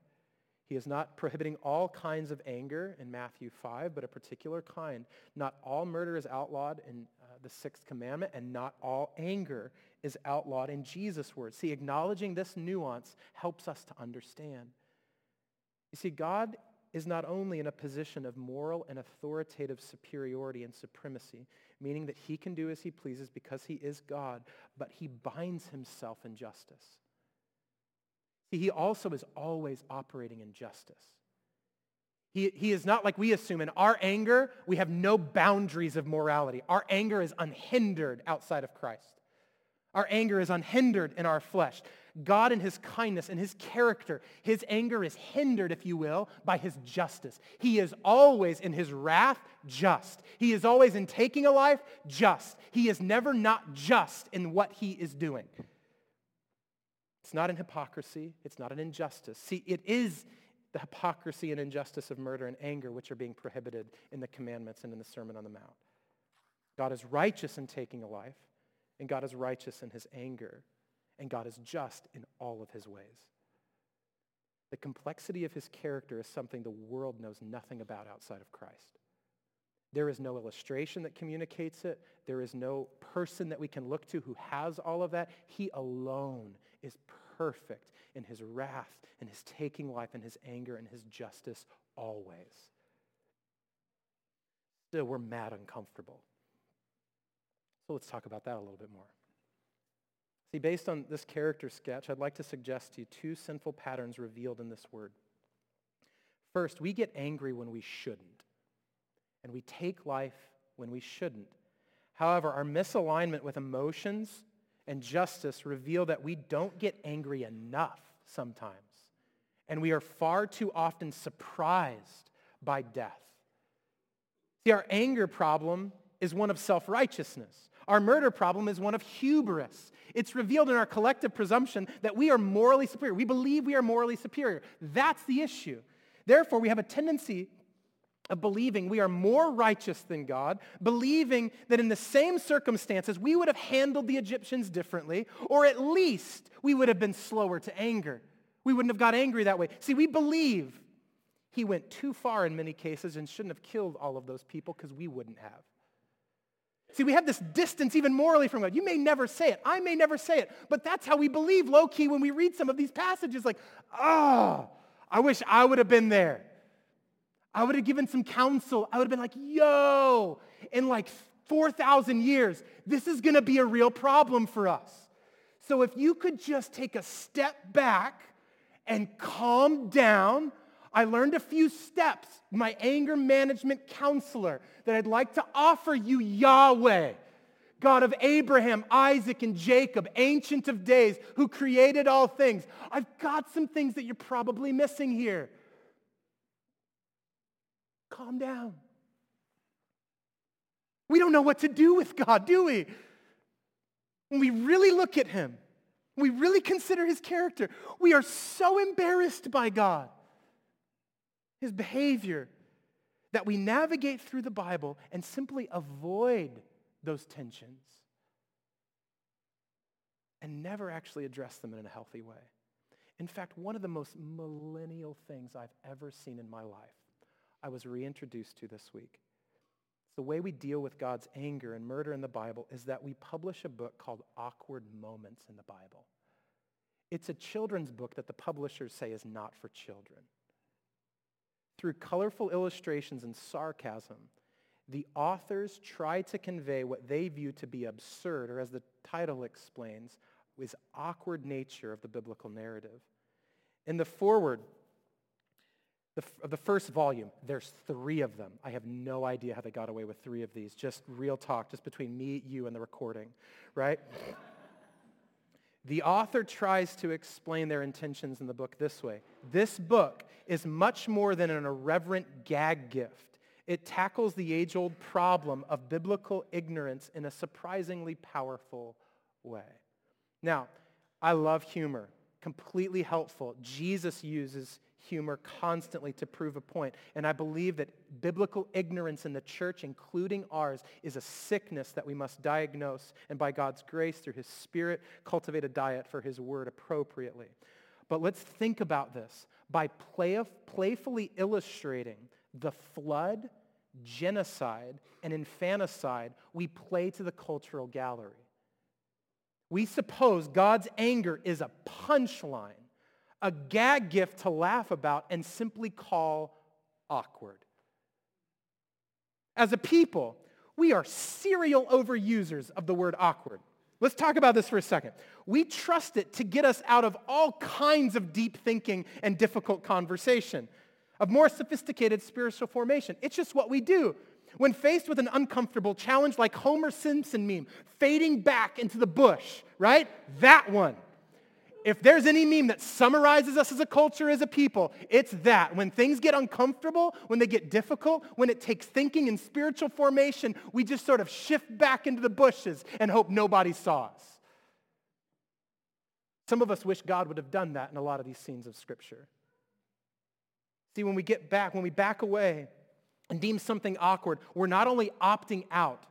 He is not prohibiting all kinds of anger in Matthew 5, but a particular kind. Not all murder is outlawed in uh, the sixth commandment, and not all anger is outlawed in Jesus' words. See, acknowledging this nuance helps us to understand. You see, God is not only in a position of moral and authoritative superiority and supremacy, meaning that he can do as he pleases because he is God, but he binds himself in justice. See, he also is always operating in justice. He, he is not like we assume. In our anger, we have no boundaries of morality. Our anger is unhindered outside of Christ. Our anger is unhindered in our flesh. God in his kindness and his character, his anger is hindered, if you will, by his justice. He is always in his wrath just. He is always in taking a life just. He is never not just in what he is doing. It's not an hypocrisy, it's not an injustice. See, it is the hypocrisy and injustice of murder and anger which are being prohibited in the commandments and in the Sermon on the Mount. God is righteous in taking a life, and God is righteous in his anger, and God is just in all of his ways. The complexity of his character is something the world knows nothing about outside of Christ. There is no illustration that communicates it. There is no person that we can look to who has all of that. He alone is perfect in his wrath, in his taking life, in his anger, and his justice always. Still, we're mad uncomfortable. So let's talk about that a little bit more. See, based on this character sketch, I'd like to suggest to you two sinful patterns revealed in this word. First, we get angry when we shouldn't, and we take life when we shouldn't. However, our misalignment with emotions and justice reveal that we don't get angry enough sometimes, and we are far too often surprised by death. See, our anger problem is one of self-righteousness. Our murder problem is one of hubris. It's revealed in our collective presumption that we are morally superior. We believe we are morally superior. That's the issue. Therefore, we have a tendency of believing we are more righteous than God, believing that in the same circumstances we would have handled the Egyptians differently, or at least we would have been slower to anger. We wouldn't have got angry that way. See, we believe he went too far in many cases and shouldn't have killed all of those people because we wouldn't have. See, we have this distance even morally from God. You may never say it. I may never say it. But that's how we believe low key when we read some of these passages like, oh, I wish I would have been there. I would have given some counsel. I would have been like, yo, in like 4,000 years, this is going to be a real problem for us. So if you could just take a step back and calm down, I learned a few steps, my anger management counselor, that I'd like to offer you, Yahweh, God of Abraham, Isaac, and Jacob, ancient of days, who created all things. I've got some things that you're probably missing here. Calm down. We don't know what to do with God, do we? When we really look at him, we really consider his character, we are so embarrassed by God, his behavior, that we navigate through the Bible and simply avoid those tensions and never actually address them in a healthy way. In fact, one of the most millennial things I've ever seen in my life I was reintroduced to this week. The way we deal with God's anger and murder in the Bible is that we publish a book called Awkward Moments in the Bible. It's a children's book that the publishers say is not for children. Through colorful illustrations and sarcasm, the authors try to convey what they view to be absurd, or as the title explains, is awkward nature of the biblical narrative. In the foreword, the, the first volume, there's three of them. I have no idea how they got away with three of these. Just real talk, just between me, you, and the recording, right? [laughs] the author tries to explain their intentions in the book this way. This book is much more than an irreverent gag gift. It tackles the age-old problem of biblical ignorance in a surprisingly powerful way. Now, I love humor. Completely helpful. Jesus uses humor constantly to prove a point. And I believe that biblical ignorance in the church, including ours, is a sickness that we must diagnose and by God's grace, through his spirit, cultivate a diet for his word appropriately. But let's think about this. By play playfully illustrating the flood, genocide, and infanticide, we play to the cultural gallery. We suppose God's anger is a punchline a gag gift to laugh about and simply call awkward. As a people, we are serial overusers of the word awkward. Let's talk about this for a second. We trust it to get us out of all kinds of deep thinking and difficult conversation, of more sophisticated spiritual formation. It's just what we do. When faced with an uncomfortable challenge like Homer Simpson meme, fading back into the bush, right? That one If there's any meme that summarizes us as a culture, as a people, it's that. When things get uncomfortable, when they get difficult, when it takes thinking and spiritual formation, we just sort of shift back into the bushes and hope nobody saw us. Some of us wish God would have done that in a lot of these scenes of Scripture. See, when we get back, when we back away and deem something awkward, we're not only opting out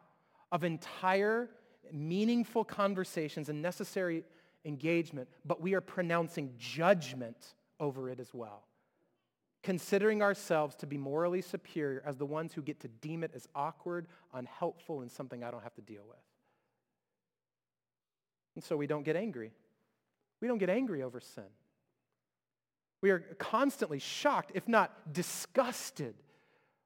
of entire meaningful conversations and necessary engagement, but we are pronouncing judgment over it as well. Considering ourselves to be morally superior as the ones who get to deem it as awkward, unhelpful, and something I don't have to deal with. And so we don't get angry. We don't get angry over sin. We are constantly shocked, if not disgusted,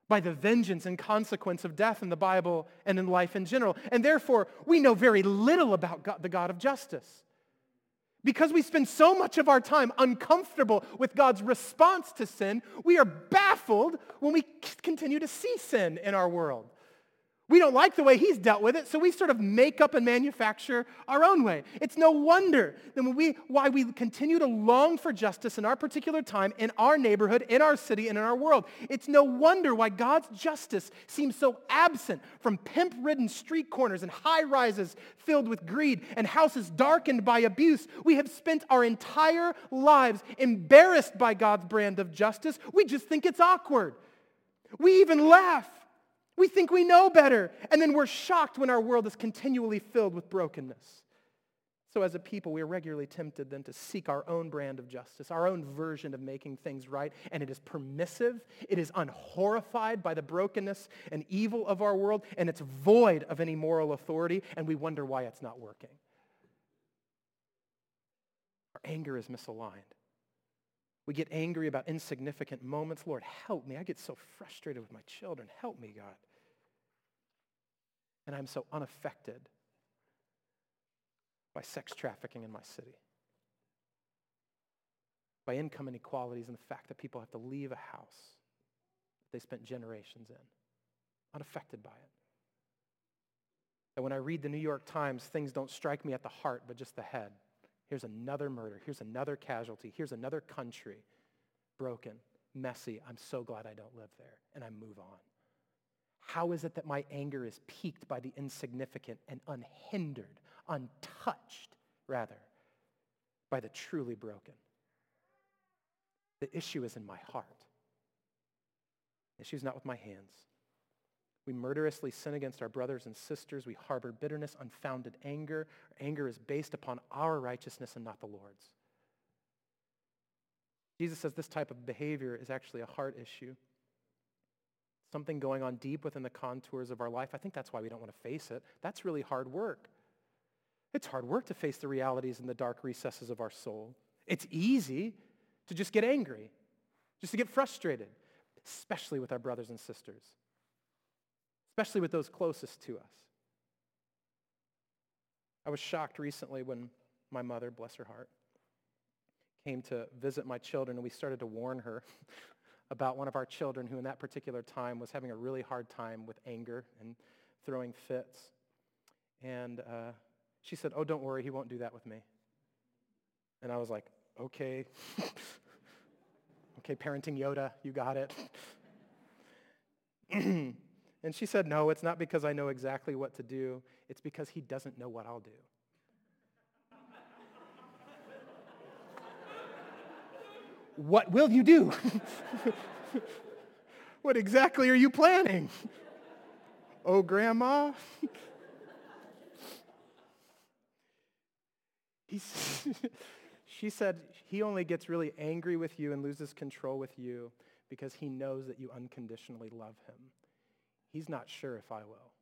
by the vengeance and consequence of death in the Bible and in life in general. And therefore, we know very little about God, the God of justice. Because we spend so much of our time uncomfortable with God's response to sin, we are baffled when we continue to see sin in our world. We don't like the way he's dealt with it, so we sort of make up and manufacture our own way. It's no wonder that we, why we continue to long for justice in our particular time, in our neighborhood, in our city, and in our world. It's no wonder why God's justice seems so absent from pimp-ridden street corners and high rises filled with greed and houses darkened by abuse. We have spent our entire lives embarrassed by God's brand of justice. We just think it's awkward. We even laugh we think we know better, and then we're shocked when our world is continually filled with brokenness. So, as a people, we are regularly tempted then to seek our own brand of justice, our own version of making things right, and it is permissive, it is unhorrified by the brokenness and evil of our world, and it's void of any moral authority, and we wonder why it's not working. Our anger is misaligned. We get angry about insignificant moments. Lord, help me. I get so frustrated with my children. Help me, God. And I'm so unaffected by sex trafficking in my city, by income inequalities and the fact that people have to leave a house that they spent generations in. Unaffected by it. That when I read the New York Times, things don't strike me at the heart, but just the head. Here's another murder. Here's another casualty. Here's another country broken, messy. I'm so glad I don't live there. And I move on. How is it that my anger is piqued by the insignificant and unhindered, untouched, rather, by the truly broken? The issue is in my heart. The issue is not with my hands. We murderously sin against our brothers and sisters. We harbor bitterness, unfounded anger. Our anger is based upon our righteousness and not the Lord's. Jesus says this type of behavior is actually a heart issue. Something going on deep within the contours of our life. I think that's why we don't want to face it. That's really hard work. It's hard work to face the realities in the dark recesses of our soul. It's easy to just get angry, just to get frustrated, especially with our brothers and sisters especially with those closest to us. I was shocked recently when my mother, bless her heart, came to visit my children and we started to warn her [laughs] about one of our children who in that particular time was having a really hard time with anger and throwing fits. And uh, she said, oh, don't worry, he won't do that with me. And I was like, okay. [laughs] okay, parenting Yoda, you got it. [clears throat] And she said, No, it's not because I know exactly what to do. It's because he doesn't know what I'll do. [laughs] what will you do? [laughs] what exactly are you planning? [laughs] oh, Grandma? she said he only gets really angry with you and loses control with you because he knows that you unconditionally love him. He's not sure if I will.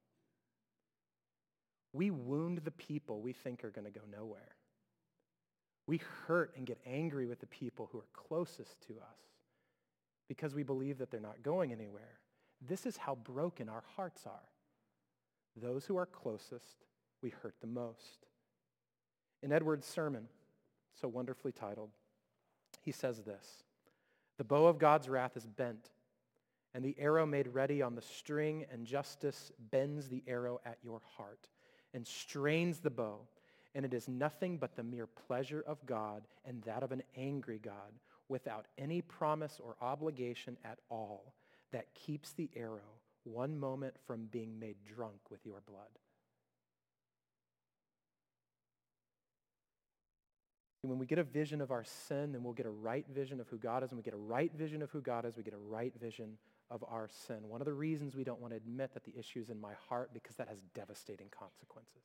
We wound the people we think are going to go nowhere. We hurt and get angry with the people who are closest to us because we believe that they're not going anywhere. This is how broken our hearts are. Those who are closest, we hurt the most. In Edwards' sermon, so wonderfully titled, he says this The bow of God's wrath is bent and the arrow made ready on the string, and justice bends the arrow at your heart and strains the bow and it is nothing but the mere pleasure of God and that of an angry God without any promise or obligation at all that keeps the arrow one moment from being made drunk with your blood. when we get a vision of our sin, then we'll get a right vision of who God is. And we get a right vision of who God is, we get a right vision of our sin. One of the reasons we don't want to admit that the issue is in my heart because that has devastating consequences.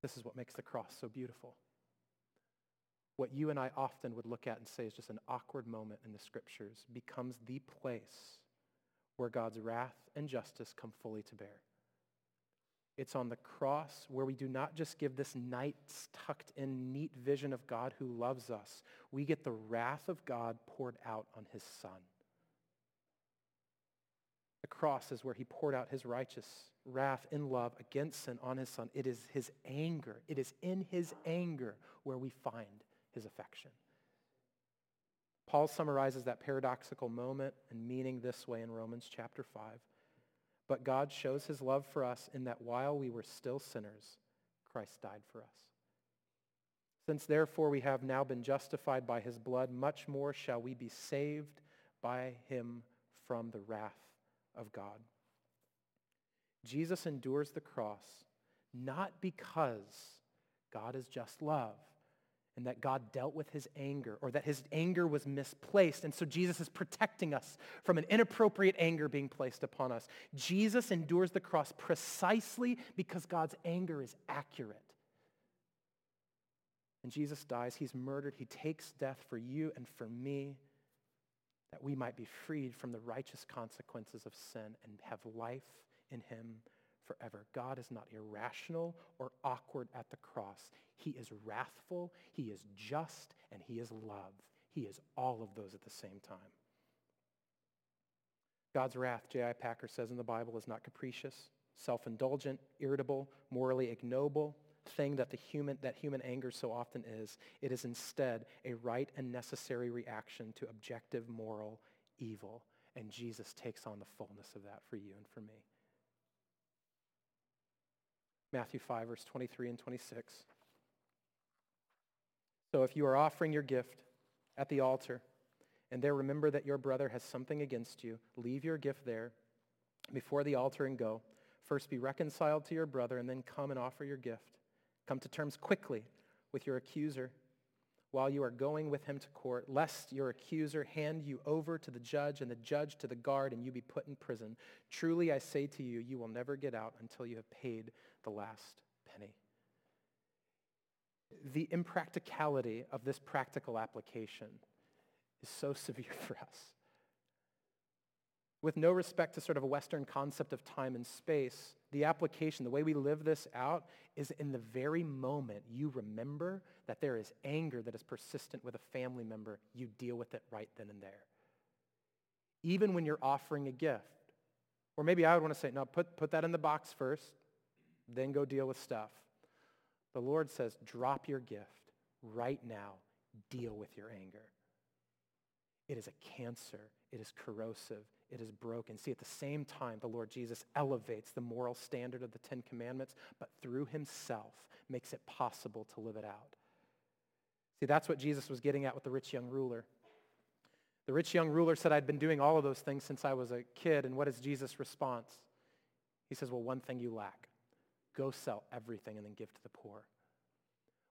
This is what makes the cross so beautiful. What you and I often would look at and say is just an awkward moment in the scriptures becomes the place where God's wrath and justice come fully to bear. It's on the cross where we do not just give this nice, tucked in, neat vision of God who loves us. We get the wrath of God poured out on his son. The cross is where he poured out his righteous wrath in love against sin on his son. It is his anger. It is in his anger where we find his affection. Paul summarizes that paradoxical moment and meaning this way in Romans chapter 5. But God shows his love for us in that while we were still sinners, Christ died for us. Since therefore we have now been justified by his blood, much more shall we be saved by him from the wrath of God. Jesus endures the cross not because God is just love, and that God dealt with his anger or that his anger was misplaced. And so Jesus is protecting us from an inappropriate anger being placed upon us. Jesus endures the cross precisely because God's anger is accurate. And Jesus dies. He's murdered. He takes death for you and for me that we might be freed from the righteous consequences of sin and have life in him forever. God is not irrational or awkward at the cross. He is wrathful, he is just, and he is love. He is all of those at the same time. God's wrath, J.I. Packer says in the Bible, is not capricious, self-indulgent, irritable, morally ignoble thing that the human that human anger so often is. It is instead a right and necessary reaction to objective moral evil. And Jesus takes on the fullness of that for you and for me. Matthew 5, verse 23 and 26. So if you are offering your gift at the altar, and there remember that your brother has something against you, leave your gift there before the altar and go. First be reconciled to your brother, and then come and offer your gift. Come to terms quickly with your accuser while you are going with him to court, lest your accuser hand you over to the judge and the judge to the guard and you be put in prison. Truly I say to you, you will never get out until you have paid the last penny. The impracticality of this practical application is so [laughs] severe for us. With no respect to sort of a Western concept of time and space, the application, the way we live this out, is in the very moment you remember that there is anger that is persistent with a family member, you deal with it right then and there. Even when you're offering a gift. Or maybe I would want to say, no, put, put that in the box first then go deal with stuff. The Lord says, drop your gift right now. Deal with your anger. It is a cancer. It is corrosive. It is broken. See, at the same time, the Lord Jesus elevates the moral standard of the Ten Commandments, but through himself makes it possible to live it out. See, that's what Jesus was getting at with the rich young ruler. The rich young ruler said, I'd been doing all of those things since I was a kid. And what is Jesus' response? He says, well, one thing you lack. Go sell everything and then give to the poor.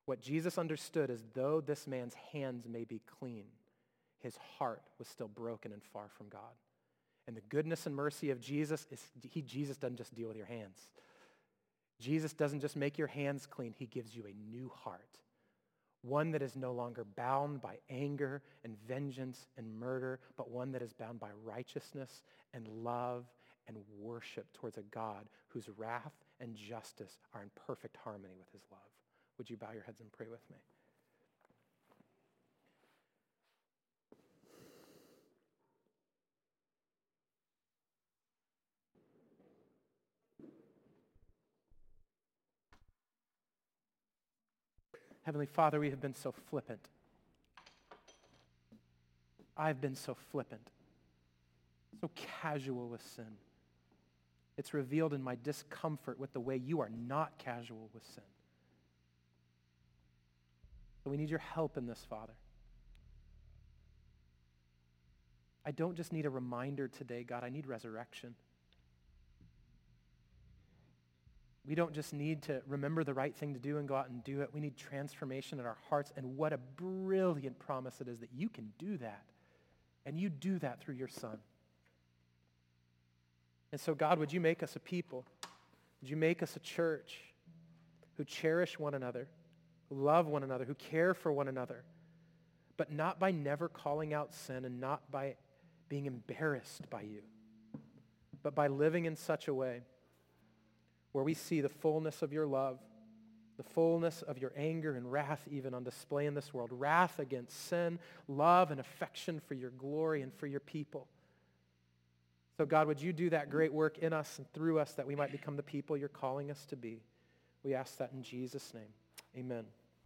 What Jesus understood is though this man's hands may be clean, his heart was still broken and far from God. And the goodness and mercy of Jesus is he Jesus doesn't just deal with your hands. Jesus doesn't just make your hands clean, he gives you a new heart. One that is no longer bound by anger and vengeance and murder, but one that is bound by righteousness and love and worship towards a God whose wrath and justice are in perfect harmony with his love. Would you bow your heads and pray with me? Heavenly Father, we have been so flippant. I've been so flippant, so casual with sin. It's revealed in my discomfort with the way you are not casual with sin. So we need your help in this, Father. I don't just need a reminder today, God, I need resurrection. We don't just need to remember the right thing to do and go out and do it. We need transformation in our hearts. And what a brilliant promise it is that you can do that. And you do that through your Son. And so, God, would you make us a people? Would you make us a church who cherish one another, who love one another, who care for one another, but not by never calling out sin and not by being embarrassed by you, but by living in such a way where we see the fullness of your love, the fullness of your anger and wrath even on display in this world. Wrath against sin, love and affection for your glory and for your people. So God, would you do that great work in us and through us that we might become the people you're calling us to be? We ask that in Jesus' name. Amen.